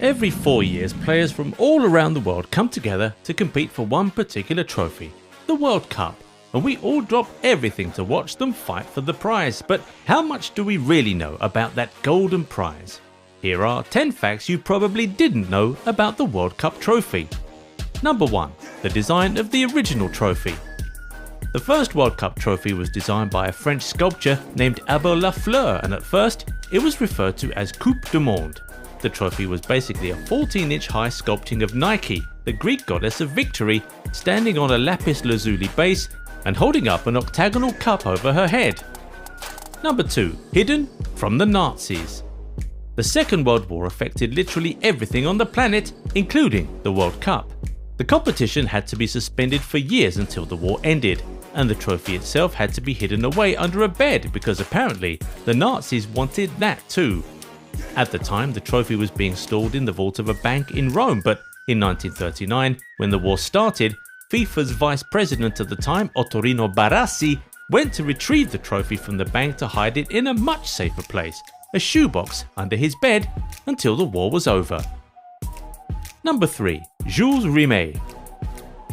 Every four years, players from all around the world come together to compete for one particular trophy, the World Cup, and we all drop everything to watch them fight for the prize. But how much do we really know about that golden prize? Here are 10 facts you probably didn't know about the World Cup trophy. Number 1. The design of the original trophy. The first World Cup trophy was designed by a French sculptor named Abel Lafleur, and at first it was referred to as Coupe du Monde. The trophy was basically a 14 inch high sculpting of Nike, the Greek goddess of victory, standing on a lapis lazuli base and holding up an octagonal cup over her head. Number 2. Hidden from the Nazis. The Second World War affected literally everything on the planet, including the World Cup. The competition had to be suspended for years until the war ended, and the trophy itself had to be hidden away under a bed because apparently the Nazis wanted that too. At the time, the trophy was being stored in the vault of a bank in Rome, but in 1939, when the war started, FIFA's vice president at the time, Ottorino Barassi, went to retrieve the trophy from the bank to hide it in a much safer place, a shoebox under his bed, until the war was over. Number 3. Jules Rimet.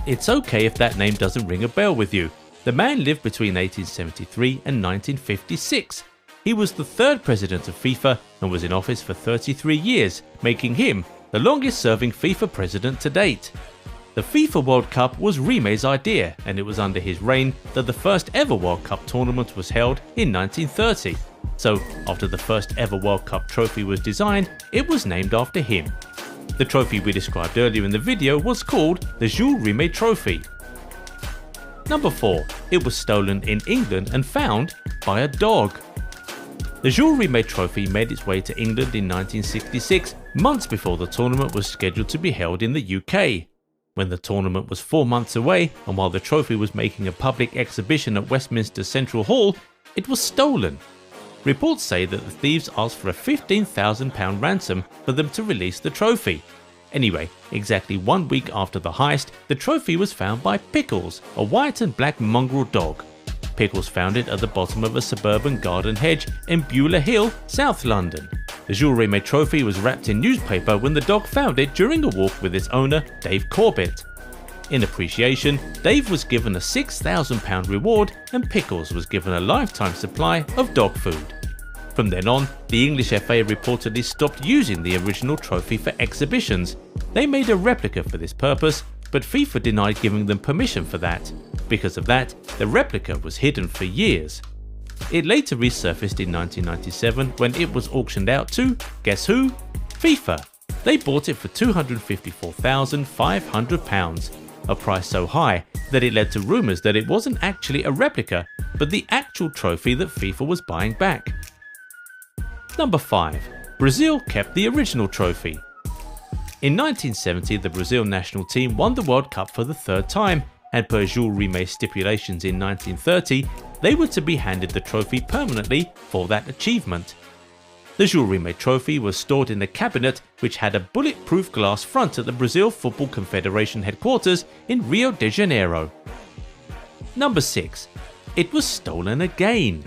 It's okay if that name doesn't ring a bell with you. The man lived between 1873 and 1956. He was the third president of FIFA and was in office for 33 years, making him the longest serving FIFA president to date. The FIFA World Cup was Rimet's idea, and it was under his reign that the first ever World Cup tournament was held in 1930. So, after the first ever World Cup trophy was designed, it was named after him. The trophy we described earlier in the video was called the Jules Rimet Trophy, Number 4. It was stolen in England and found by a dog. The Jules Rimet trophy made its way to England in 1966, months before the tournament was scheduled to be held in the UK. When the tournament was four months away, and while the trophy was making a public exhibition at Westminster Central Hall, it was stolen. Reports say that the thieves asked for a £15,000 ransom for them to release the trophy, Anyway, exactly one week after the heist, the trophy was found by Pickles, a white and black mongrel dog. Pickles found it at the bottom of a suburban garden hedge in Beulah Hill, South London. The Rimet trophy was wrapped in newspaper when the dog found it during a walk with its owner, Dave Corbett. In appreciation, Dave was given a £6,000 reward and Pickles was given a lifetime supply of dog food. From then on, the English FA reportedly stopped using the original trophy for exhibitions. They made a replica for this purpose, but FIFA denied giving them permission for that. Because of that, the replica was hidden for years. It later resurfaced in 1997 when it was auctioned out to, guess who? FIFA. They bought it for £254,500, a price so high that it led to rumours that it wasn't actually a replica, but the actual trophy that FIFA was buying back. Number 5. Brazil kept the original trophy. In 1970, the Brazil national team won the World Cup for the third time, and per Jules Rimet's stipulations in 1930, they were to be handed the trophy permanently for that achievement. The Jules Rimet trophy was stored in a cabinet which had a bulletproof glass front at the Brazil Football Confederation headquarters in Rio de Janeiro. Number 6. It was stolen again.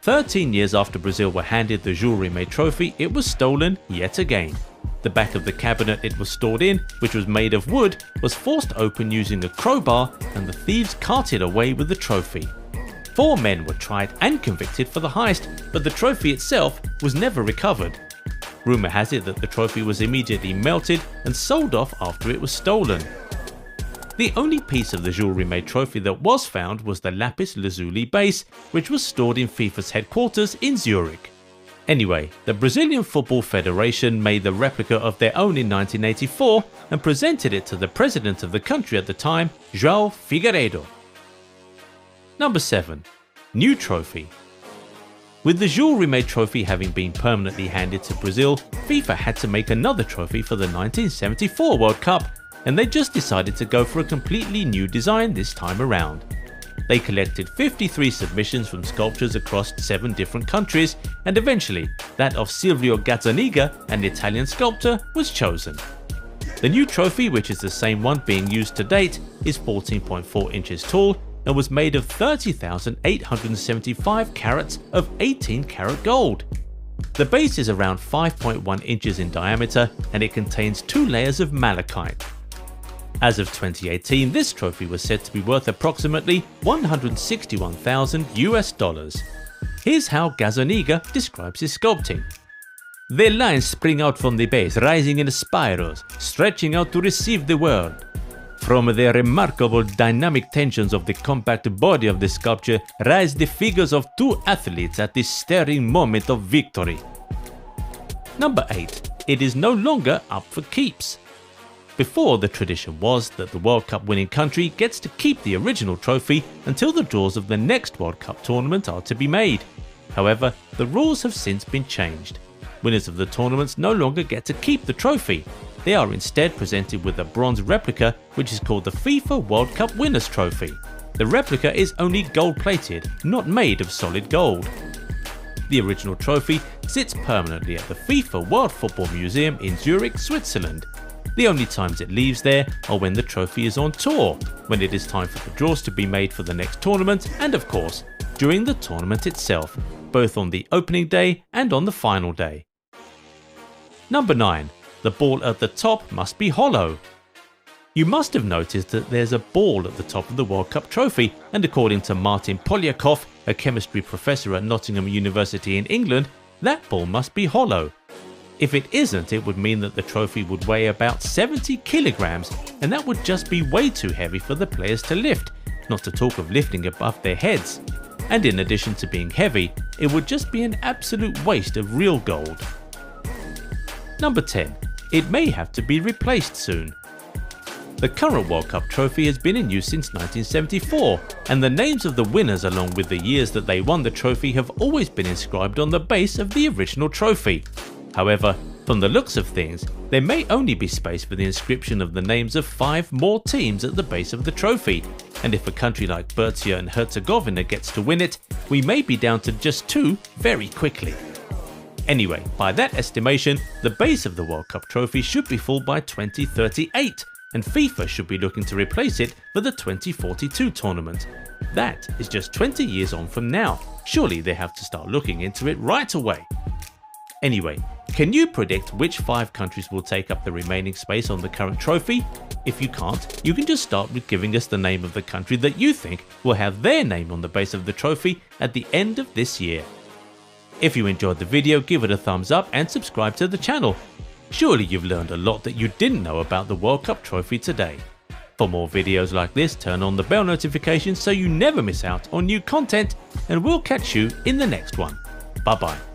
13 years after Brazil were handed the Jules Rimet trophy, it was stolen yet again. The back of the cabinet it was stored in, which was made of wood, was forced open using a crowbar and the thieves carted away with the trophy. Four men were tried and convicted for the heist, but the trophy itself was never recovered. Rumour has it that the trophy was immediately melted and sold off after it was stolen. The only piece of the Jules Rimet trophy that was found was the lapis lazuli base, which was stored in FIFA's headquarters in Zurich. Anyway, the Brazilian Football Federation made the replica of their own in 1984 and presented it to the president of the country at the time, João Figueiredo. Number 7. New Trophy With the Jules Rimet trophy having been permanently handed to Brazil, FIFA had to make another trophy for the 1974 World Cup and they just decided to go for a completely new design this time around. They collected 53 submissions from sculptors across 7 different countries, and eventually, that of Silvio Gazzaniga, an Italian sculptor, was chosen. The new trophy, which is the same one being used to date, is 14.4 inches tall and was made of 30,875 carats of 18 karat gold. The base is around 5.1 inches in diameter and it contains two layers of malachite. As of 2018, this trophy was said to be worth approximately 161,000 US dollars. Here's how Gazzaniga describes his sculpting. The lines spring out from the base, rising in spirals, stretching out to receive the world. From the remarkable dynamic tensions of the compact body of the sculpture rise the figures of two athletes at the stirring moment of victory. Number 8. It is no longer up for keeps. Before, the tradition was that the World Cup winning country gets to keep the original trophy until the draws of the next World Cup tournament are to be made. However, the rules have since been changed. Winners of the tournaments no longer get to keep the trophy. They are instead presented with a bronze replica which is called the FIFA World Cup Winners' Trophy. The replica is only gold plated, not made of solid gold. The original trophy sits permanently at the FIFA World Football Museum in Zurich, Switzerland. The only times it leaves there are when the trophy is on tour, when it is time for the draws to be made for the next tournament, and of course, during the tournament itself, both on the opening day and on the final day. Number 9. The ball at the top must be hollow. You must have noticed that there's a ball at the top of the World Cup trophy, and according to Martyn Poliakoff, a chemistry professor at Nottingham University in England, that ball must be hollow. If it isn't, it would mean that the trophy would weigh about 70 kilograms, and that would just be way too heavy for the players to lift, not to talk of lifting above their heads. And in addition to being heavy, it would just be an absolute waste of real gold. Number 10. It may have to be replaced soon. The current World Cup trophy has been in use since 1974, and the names of the winners along with the years that they won the trophy have always been inscribed on the base of the original trophy. However, from the looks of things, there may only be space for the inscription of the names of five more teams at the base of the trophy, and if a country like Bosnia and Herzegovina gets to win it, we may be down to just two very quickly. Anyway, by that estimation, the base of the World Cup trophy should be full by 2038, and FIFA should be looking to replace it for the 2042 tournament. That is just 20 years on from now. Surely they have to start looking into it right away. Anyway, can you predict which five countries will take up the remaining space on the current trophy? If you can't, you can just start with giving us the name of the country that you think will have their name on the base of the trophy at the end of this year. If you enjoyed the video, give it a thumbs up and subscribe to the channel. Surely you've learned a lot that you didn't know about the World Cup trophy today. For more videos like this, turn on the bell notifications so you never miss out on new content and we'll catch you in the next one. Bye bye.